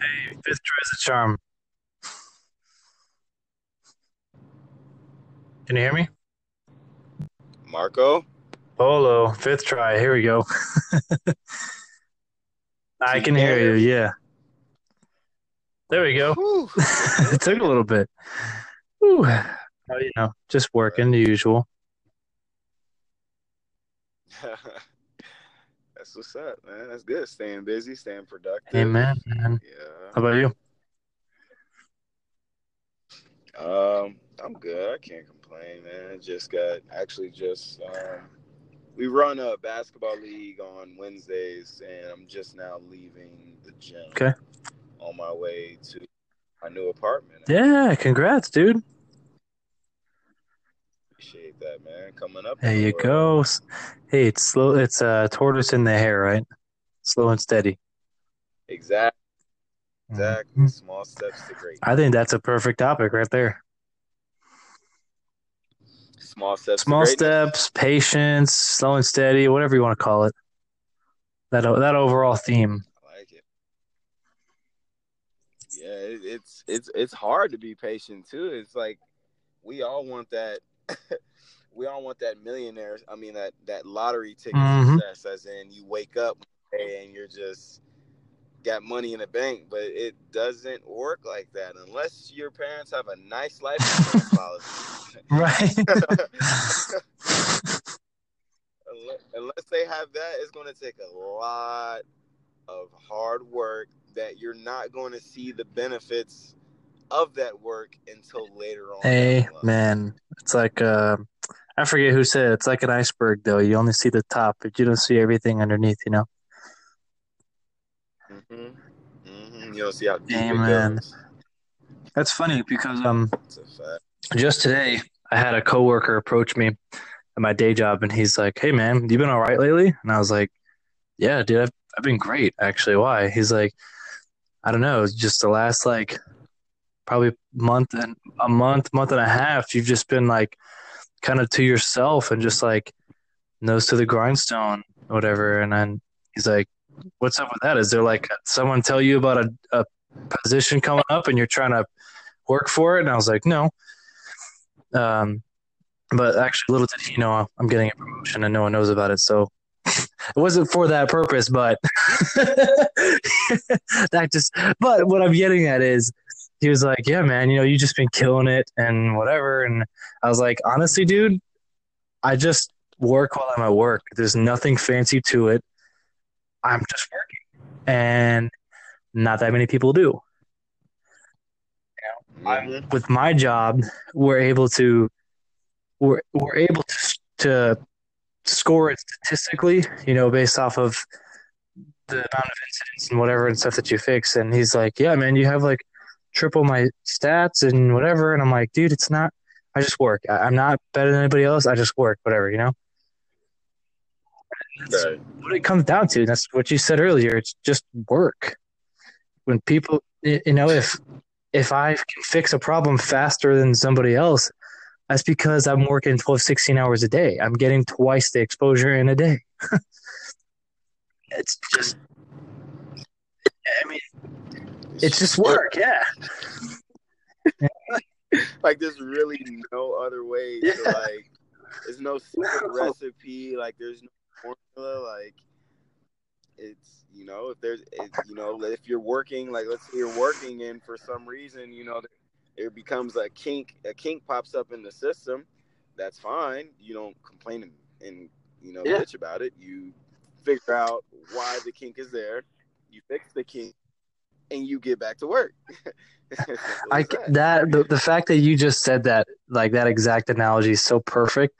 Hey, fifth tries a charm. Can you hear me? Marco? Polo, fifth try. Here we go. I can hear you. Yeah. There we go. it took a little bit. Whew. Oh, you know, just working the usual. That's what's up, man. That's good. Staying busy, staying productive. Amen, man. Yeah. How about you? Um, I'm good. I can't complain, man. Just got actually just um we run a basketball league on Wednesdays and I'm just now leaving the gym. Okay. On my way to my new apartment. Yeah, congrats, dude. Appreciate that, man. Coming up. There you go. Hey, it's slow. It's uh, tortoise in the hare, right? Slow and steady. Exactly. Exactly. Mhm. Small steps to great. I think that's a perfect topic right there. Small steps. Small steps, patience, slow and steady, whatever you want to call it. That that overall theme. I like it. Yeah, it, it's it's it's hard to be patient too. It's like we all want that. we all want that millionaire. I mean that that lottery ticket Mhm. success, as in you wake up and you're just got money in the bank, but it doesn't work like that unless your parents have a nice life insurance policy. Right. unless, unless they have that, it's going to take a lot of hard work that you're not going to see the benefits of that work until later on. hey, down the line. man. It's like uh, I forget who said it. it's like an iceberg though. You only see the top, but you don't see everything underneath, you know. Mhm. Mhm. You'll see how deep Amen. it goes. That's funny because um It's a fact. just today I had a coworker approach me at my day job and he's like, Hey man, you been all right lately? And I was like, Yeah, dude, I've I've been great actually. Why? He's like, I don't know, it's just the last like probably month and a month, month and a half, you've just been like kind of to yourself and just like nose to the grindstone, whatever. And then he's like, What's up with that? Is there like someone tell you about a, a position coming up and you're trying to work for it? And I was like, No. Um, but actually, little did he know I'm getting a promotion and no one knows about it. So it wasn't for that purpose, but that just, but what I'm getting at is he was like, yeah, man, you know, you just been killing it and whatever. And I was like, honestly, dude, I just work while I'm at work. There's nothing fancy to it. I'm just working. And not that many people do. Mhm. with my job, we're able to we're we're able to to score it statistically, you know, based off of the amount of incidents and whatever and stuff that you fix. And he's like, "Yeah, man, you have like triple my stats and whatever." And I'm like, "Dude, it's not. I just work. I, I'm not better than anybody else. I just work, whatever, you know." That's Right. what it comes down to. That's what you said earlier. It's just work. When people, you know, if if I can fix a problem faster than somebody else, that's because I'm working 12, 16 hours a day. I'm getting twice the exposure in a day. it's just, I mean, it's just work. Yeah. like there's really no other way to Yeah. like there's no secret recipe like there's no formula like it's you know if there's it, you know if you're working like let's say you're working and for some reason you know it becomes a kink a kink pops up in the system that's fine you don't complain and, and you know Yeah. bitch about it you figure out why the kink is there you fix the kink and you get back to work I that. that the, the fact that you just said that like that exact analogy is so perfect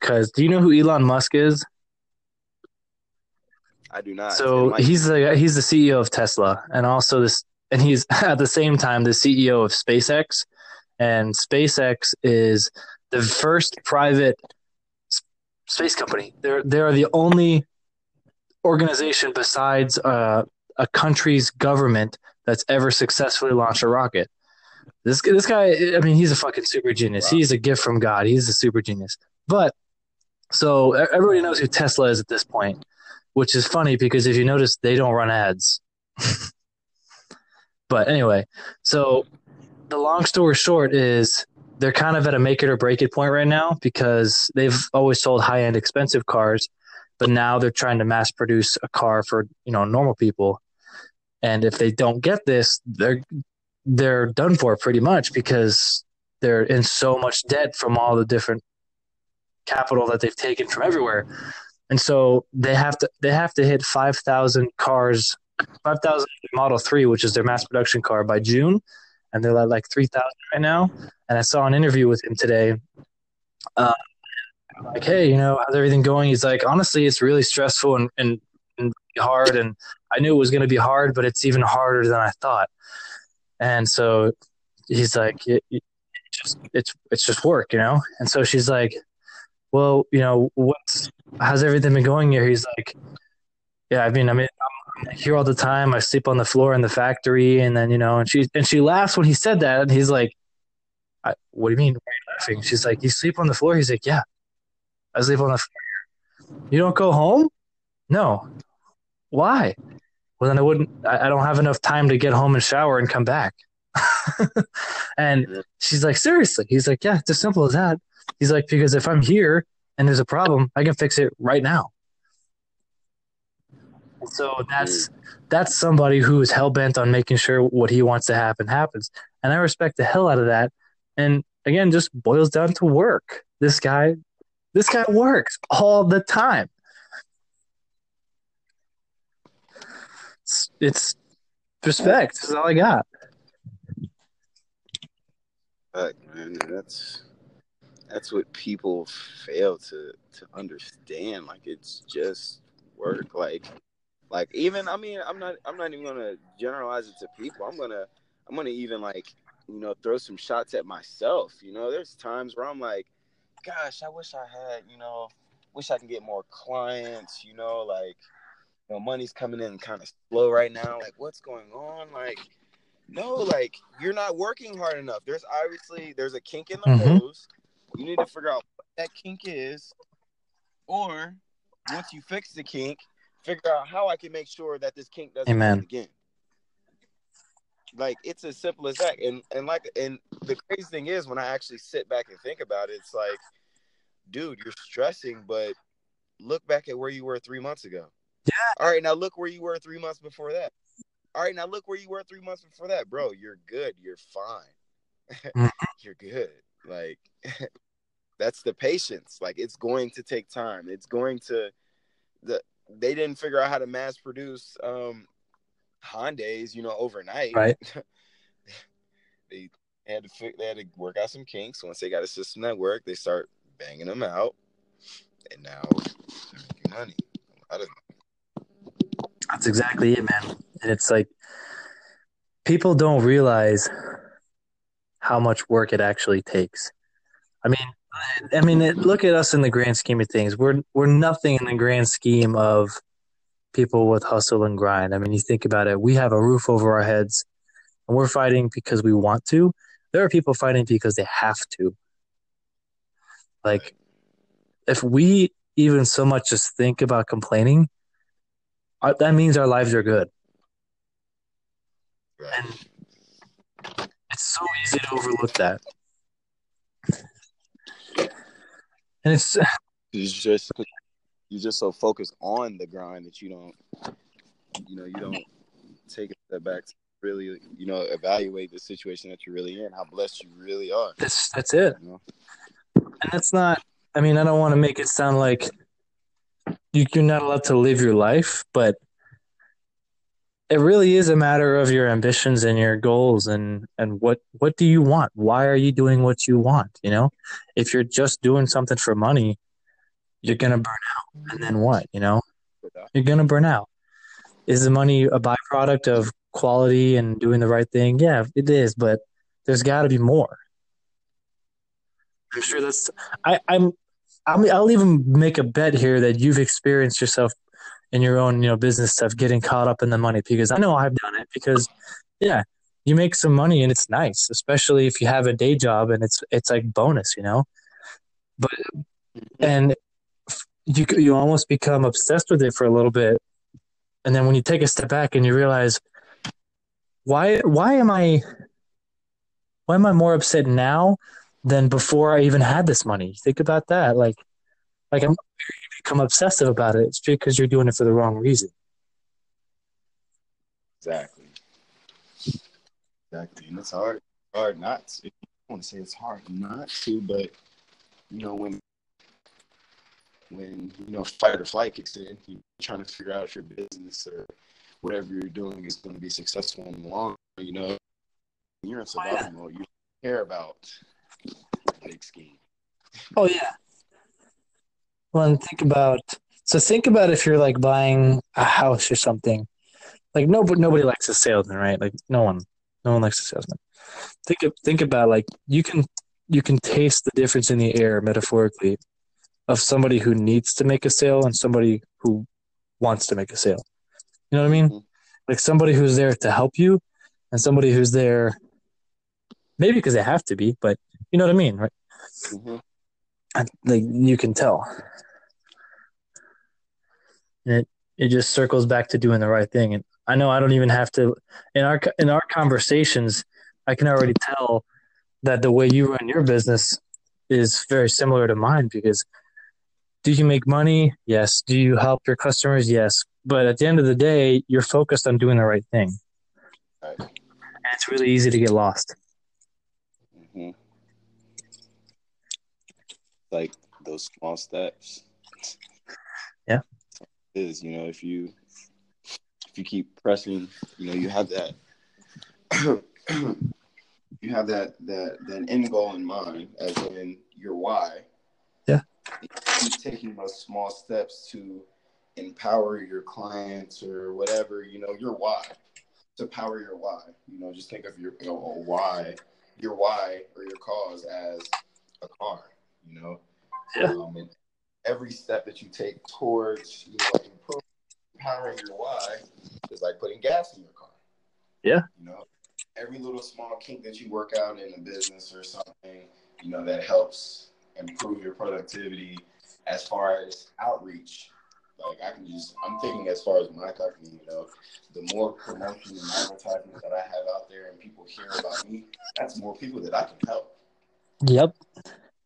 because do you know who Elon Musk is? I do not. So he's the he's the CEO of Tesla, and also this, and he's at the same time the CEO of SpaceX, and SpaceX is the first private space company. They're they're the only organization besides uh, a country's government that's ever successfully launched a rocket. This this guy, I mean, he's a fucking super genius. Wow. He's a gift from God. He's a super genius. But so everybody knows who Tesla is at this point which is funny because if you notice, they don't run ads. But anyway, so the long story short is they're kind of at a make it or break it point right now because they've always sold high end expensive cars, but now they're trying to mass produce a car for, you know, normal people. And if they don't get this, they're they're done for pretty much because they're in so much debt from all the different capital that they've taken from everywhere. And so they have to they have to hit 5,000 cars 5,000 Model 3, which is their mass production car by June, and they're at like 3,000 right now. And I saw an interview with him today. Uh, like, hey, you know, how's everything going? He's like, honestly, it's really stressful and, and, and hard. And I knew it was going to be hard, but it's even harder than I thought. And so he's like, it, it just, it's, it's just work, you know? And so she's like, well, you know, what's, how's everything been going here? He's like, yeah, I mean, I mean, I'm here all the time. I sleep on the floor in the factory, and then you know, and she and she laughs when he said that, and he's like, "What do you mean? Why are laughing?" She's like, "You sleep on the floor." He's like, "Yeah, I sleep on the floor." You don't go home? No. Why? Well, then I wouldn't. I, I don't have enough time to get home and shower and come back. and she's like, "Seriously?" He's like, "Yeah, it's as simple as that." He's like, "Because if I'm here and there's a problem, I can fix it right now." So that's mm. that's somebody who is hell bent on making sure what he wants to happen happens, and I respect the hell out of that. And again, just boils down to work. This guy, this guy works all the time. It's, it's respect. That's all I got. Fuck, man, that's that's what people fail to to understand. Like it's just work. Like like even I mean I'm not I'm not even gonna generalize it to people. I'm gonna I'm gonna even like you know throw some shots at myself. You know, there's times where I'm like, gosh, I wish I had you know, wish I can get more clients. You know, like you know money's coming in kind of slow right now. Like what's going on? Like no, like you're not working hard enough. There's obviously there's a kink in the mm-hmm. hose. You need to figure out what that kink is, or once you fix the kink, figure out how I can make sure that this kink doesn't Amen. happen again. Like it's as simple as that. And and like and the crazy thing is when I actually sit back and think about it, it's like, dude, you're stressing, but look back at where you were three months ago. Yeah. All right, now look where you were three months before that. All right, now look where you were three months before that, bro. You're good. You're fine. Mm-hmm. you're good. Like that's the patience. Like it's going to take time. It's going to the they didn't figure out how to mass produce um Hyundai's, you know, overnight. Right. they had to they had to work out some kinks. Once they got a system that worked, they start banging them out, and now they're making money. That's exactly it, man. And it's like people don't realize how much work it actually takes. I mean, I mean, look at us in the grand scheme of things. We're we're nothing in the grand scheme of people with hustle and grind. I mean, you think about it. We have a roof over our heads, and we're fighting because we want to. There are people fighting because they have to. Like, if we even so much just think about complaining, uh, that means our lives are good. And it's so easy to overlook that. and it's you just you're just so focused on the grind that you don't you know you don't take a step back to really you know evaluate the situation that you're really in how blessed you really are that's that's it you know? and that's not i mean i don't want to make it sound like you're not allowed to live your life but it really is a matter of your ambitions and your goals and and what what do you want? Why are you doing what you want? You know if you're just doing something for money you're gonna burn out. And then what you know? You're gonna burn out. Is the money a byproduct of quality and doing the right thing? Yeah it is but there's got to be more. I'm sure that's i i'm I'll even make a bet here that you've experienced yourself in your own you know business stuff getting caught up in the money because i know i've done it because yeah you make some money and it's nice especially if you have a day job and it's it's like bonus you know? But mm-hmm. and you you almost become obsessed with it for a little bit and then when you take a step back and you realize why why am I why am I more upset now than before I even had this money? Think about that. Like like I'm you become obsessive about it. It's because you're doing it for the wrong reason. Exactly. Exactly. And it's hard hard not to. I want to say it's hard not to, but you know when when you know fight or flight kicks in, you're trying to figure out if your business or whatever you're doing is going to be successful in the long. You know, you're in survival mode. You care about scheme. Oh yeah. Well, and think about so think about if you're like buying a house or something. Like no, but nobody likes a salesman, right? Like no one, no one likes a salesman. Think of, think about like you can you can taste the difference in the air metaphorically of somebody who needs to make a sale and somebody who wants to make a sale. You know what I mean? Mhm. Like somebody who's there to help you and somebody who's there maybe because they have to be, but you know what I mean, right? Mhm. And, Like you can tell. And it it just circles back to doing the right thing. And I know I don't even have to in our in our conversations, I can already tell that the way you run your business is very similar to mine because do you make money? Yes. Do you help your customers? Yes. But at the end of the day, you're focused on doing the right thing. Right. And it's really easy to get lost. Like those small steps. Yeah. Is you know if you if you keep pressing, you know you have that you have that that that end goal in mind as in your why. Yeah. You keep taking those small steps to empower your clients or whatever, you know, your why. To power your why. You know, just think of your you know, why, your why or your cause as a car, you know. Yeah. Um, and every step that you take towards, you know, improving, empowering your why is like putting gas in your car. Yeah. You know, every little small kink that you work out in a business or something, you know, that helps improve your productivity as far as outreach. Like I can just, I'm thinking as far as my company, you know, the more promotion and advertisement that I have out there and people hear about me, that's more people that I can help. Yep.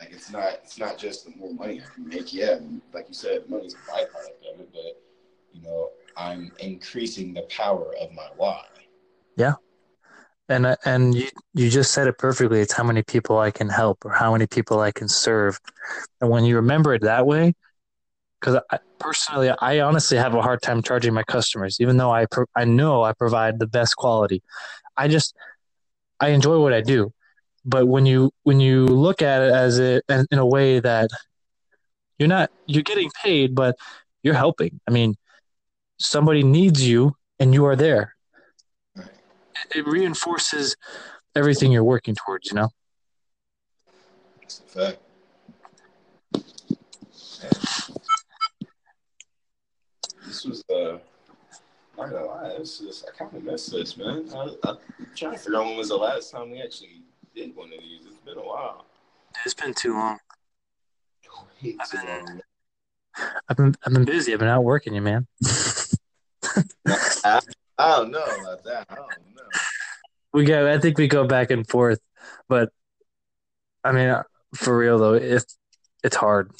Like it's not, it's not just the more money I can make. Yeah, like you said, money's a byproduct of it, but you know, I'm increasing the power of my why. Yeah. And uh, and you you just said it perfectly. It's how many people I can help or how many people I can serve. And when you remember it that way, because personally, I honestly have a hard time charging my customers, even though I pro- I know I provide the best quality. I just I enjoy what I do, but when you when you look at it as it in in a way that you're not you're getting paid, but you're helping. I mean, somebody needs you, and you are there. Right. It, reinforces everything you're working towards. You know. It's a fact. This was uh, not gonna lie, this is I kind of missed this, man. I, I'm trying to figure out when was the last time we actually did one of these. It's been a while. It's been too long. I've been- I've been I've been busy. I've been out working you, man. I, I don't know about that. I don't know. we go. I think we go back and forth, but I mean, uh, for real though, it's it's hard.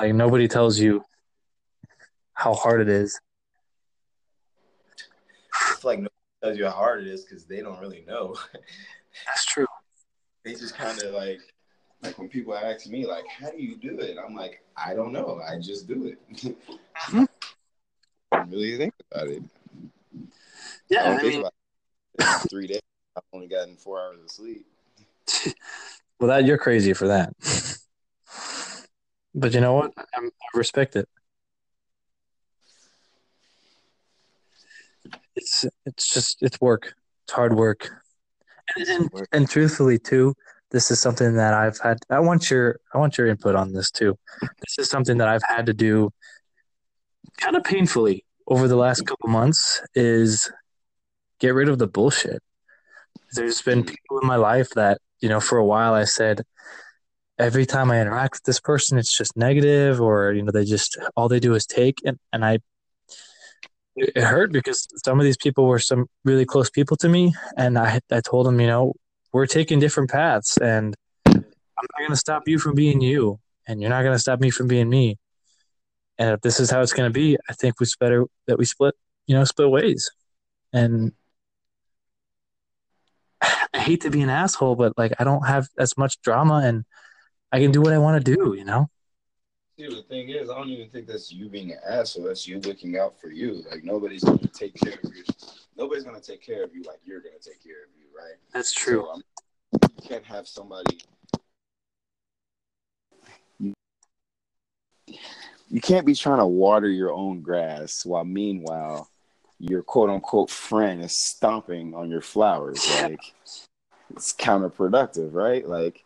Like nobody tells you how hard it is. It's like nobody tells you how hard it is because they don't really know. That's true. they just kind of like like when people ask me like how do you do it i'm like i don't know i just do it Mhm. I really think about it i Yeah, I think mean, about it in three days i've only gotten four hours of sleep well, that you're crazy for that. But you know what? I'm, I respect it. It's it's just it's work. It's hard work. And, and, and truthfully too, this is something that I've had. I want your I want your input on this too. This is something that I've had to do, kind of painfully over the last couple months. Is get rid of the bullshit. There's been mm-hmm. people in my life that you know for a while I said every time I interact with this person, it's just negative, or you know they just all they do is take, and and I it hurt because some of these people were some really close people to me, and I I told them, you know, we're taking different paths, and I'm not going to stop you from being you, and you're not going to stop me from being me. And if this is how it's going to be, I think it's better that we split, you know, split ways. And I hate to be an asshole, but like I don't have as much drama, and I can do what I want to do, you know. See, the thing is, I don't even think that's you being an asshole. That's you looking out for you. Like nobody's gonna take care of you. Nobody's gonna take care of you like you're gonna take care of you, right? That's true. So, um, you can't have somebody. You can't be trying to water your own grass while meanwhile your quote unquote friend is stomping on your flowers. Like it's counterproductive, right? Like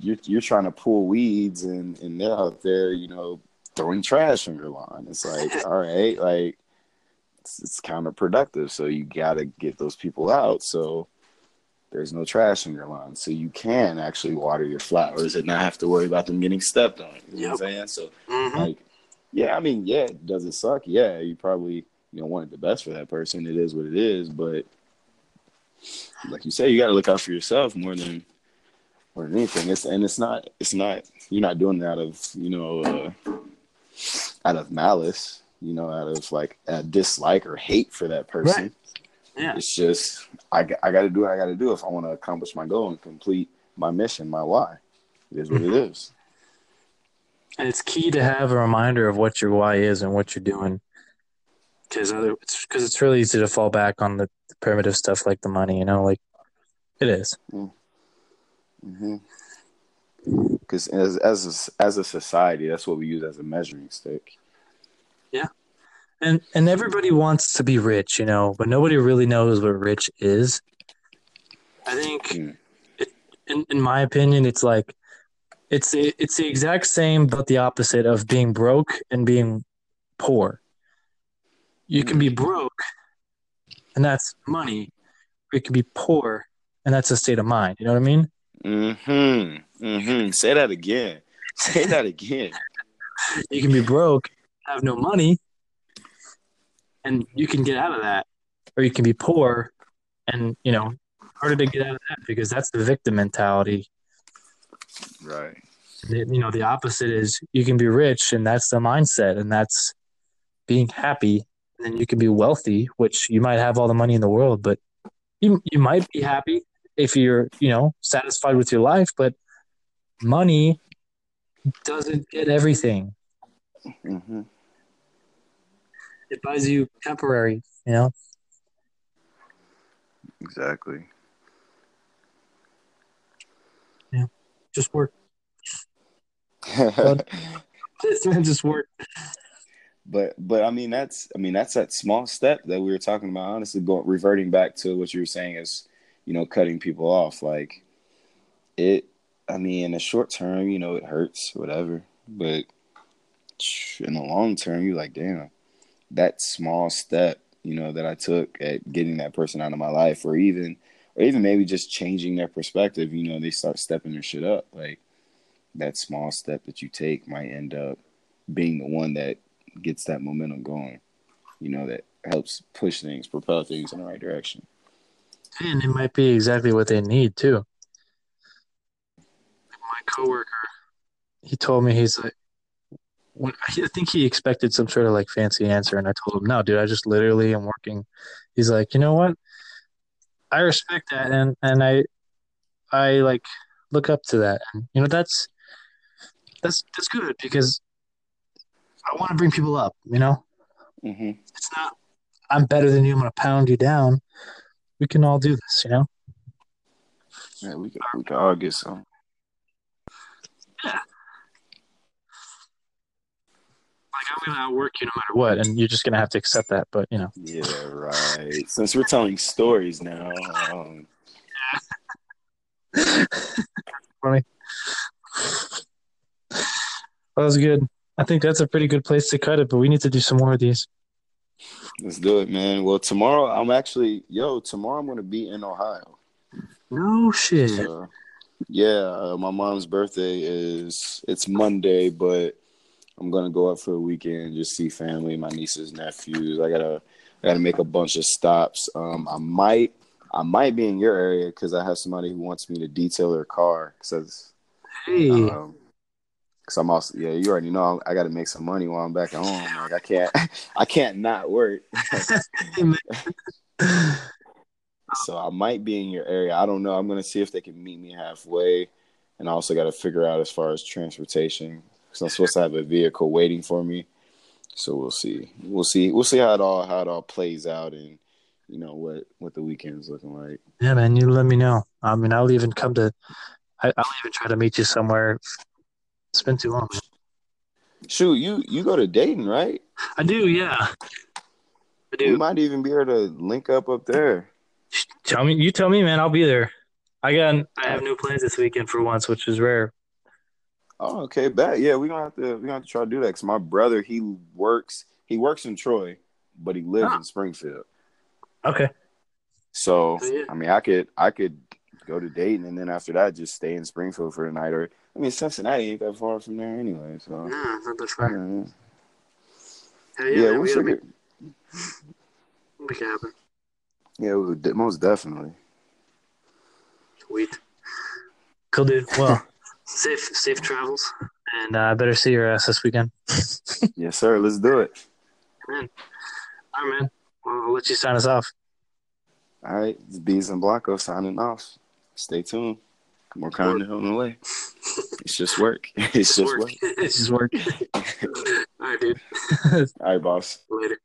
you're you're trying to pull weeds and and they're out there, you know, throwing trash on your lawn. It's like, all right, like it's, it's counterproductive. So you got to get those people out. So there's no trash in your lawn, so you can actually water your flowers and not have to worry about them getting stepped on. You know what I'm saying? So Mhm. like, yeah, I mean, yeah, does it suck? Yeah, you probably you know wanted the best for that person. It is what it is, but like you say, you got to look out for yourself more than than anything. It's and it's not it's not you're not doing it out of you know uh, out of malice, you know, out of like a dislike or hate for that person. Right. Yeah. It's just I I got to do what I got to do if I want to accomplish my goal and complete my mission, my why. It is what it is. And it's key to have a reminder of what your why is and what you're doing. Because other, it's because it's really easy to fall back on the, the primitive stuff like the money, you know, like it is. Because as as a, as a society, that's what we use as a measuring stick. Yeah, and and everybody wants to be rich, you know, but nobody really knows what rich is. I think, Mm. it, in in my opinion, it's like it's the, it's the exact same but the opposite of being broke and being poor. You can be broke, and that's money. Or you can be poor, and that's a state of mind. You know what I mean? Mm-hmm. Mm-hmm. Say that again. Say that again. You can be broke, have no money, and you can get out of that, or you can be poor, and you know harder to get out of that because that's the victim mentality. Right. You know, the opposite is you can be rich, and that's the mindset, and that's being happy. And then you can be wealthy, which you might have all the money in the world, but you you might be happy if you're you know satisfied with your life. But money doesn't get everything. Mm-hmm. It buys you temporary, you know. Exactly. Yeah just work. This man just work. but but I mean that's I mean that's that small step that we were talking about. Honestly, going reverting back to what you were saying is you know cutting people off. Like it. I mean, in the short term, you know, it hurts, whatever. But in the long term, you're like, damn, that small step, you know, that I took at getting that person out of my life, or even, or even maybe just changing their perspective. You know, they start stepping their shit up. Like that small step that you take might end up being the one that gets that momentum going. You know, that helps push things, propel things in the right direction. And it might be exactly what they need too. My coworker, he told me he's like, when, I think he expected some sort of like fancy answer, and I told him, no, dude, I just literally am working. He's like, you know what? I respect that, and and I, I like look up to that, and you know that's that's that's good because I want to bring people up. You know, Mm-hmm. it's not I'm better than you. I'm gonna pound you down. We can all do this, you know. Yeah, we can, we could all get some. Yeah. Like I'm gonna outwork you no matter what, and you're just gonna have to accept that. But you know, Yeah, right. Since we're telling stories now, um, funny. That was good. I think that's a pretty good place to cut it, but we need to do some more of these. Let's do it, man. Well, tomorrow I'm actually, yo, tomorrow I'm gonna be in Ohio. No shit. So, yeah, uh, my mom's birthday is it's Monday, but I'm gonna go up for the weekend, just see family, my nieces, nephews. I gotta I gotta make a bunch of stops. Um, I might I might be in your area because I have somebody who wants me to detail their car. Cause, Hey, um, cause I'm also yeah, you already know I got to make some money while I'm back at home. Like I can't I can't not work. So I might be in your area. I don't know. I'm gonna see if they can meet me halfway, and I also got to figure out as far as transportation because I'm supposed to have a vehicle waiting for me. So we'll see. We'll see. We'll see how it all how it all plays out, and you know what what the weekend's looking like. Yeah, man, you let me know. I mean, I'll even come to. I, I'll even try to meet you somewhere. It's been too long. Man. Shoot, you you go to Dayton, right? I do, yeah. I do. We might even be able to link up up there. Tell me, you tell me, man. I'll be there. I got. I have no plans this weekend for once, which is rare. Oh, okay, bet. Yeah, we gonna have to we gonna have to try to do that. Cause my brother he works he works in Troy, but he lives Ah. in Springfield. Okay. So Oh, yeah. I mean, I could I could go to Dayton and then after that just stay in Springfield for the night. Or I mean, Cincinnati ain't that far from there anyway. So Yeah, not that yeah, far. yeah, yeah, yeah, we should we gotta make, make it happen. Yeah, we would, most definitely. Sweet. Cool, dude. Well, safe safe travels, and uh, I better see your ass this weekend. Yes, sir. Let's do it. Man. All right, man. Well, I'll let you sign us off. All right, it's Bees and Blanco signing off. Stay tuned. More content on the way. It's just work. It's just work. it's just work. All right, dude. All right, boss. Later.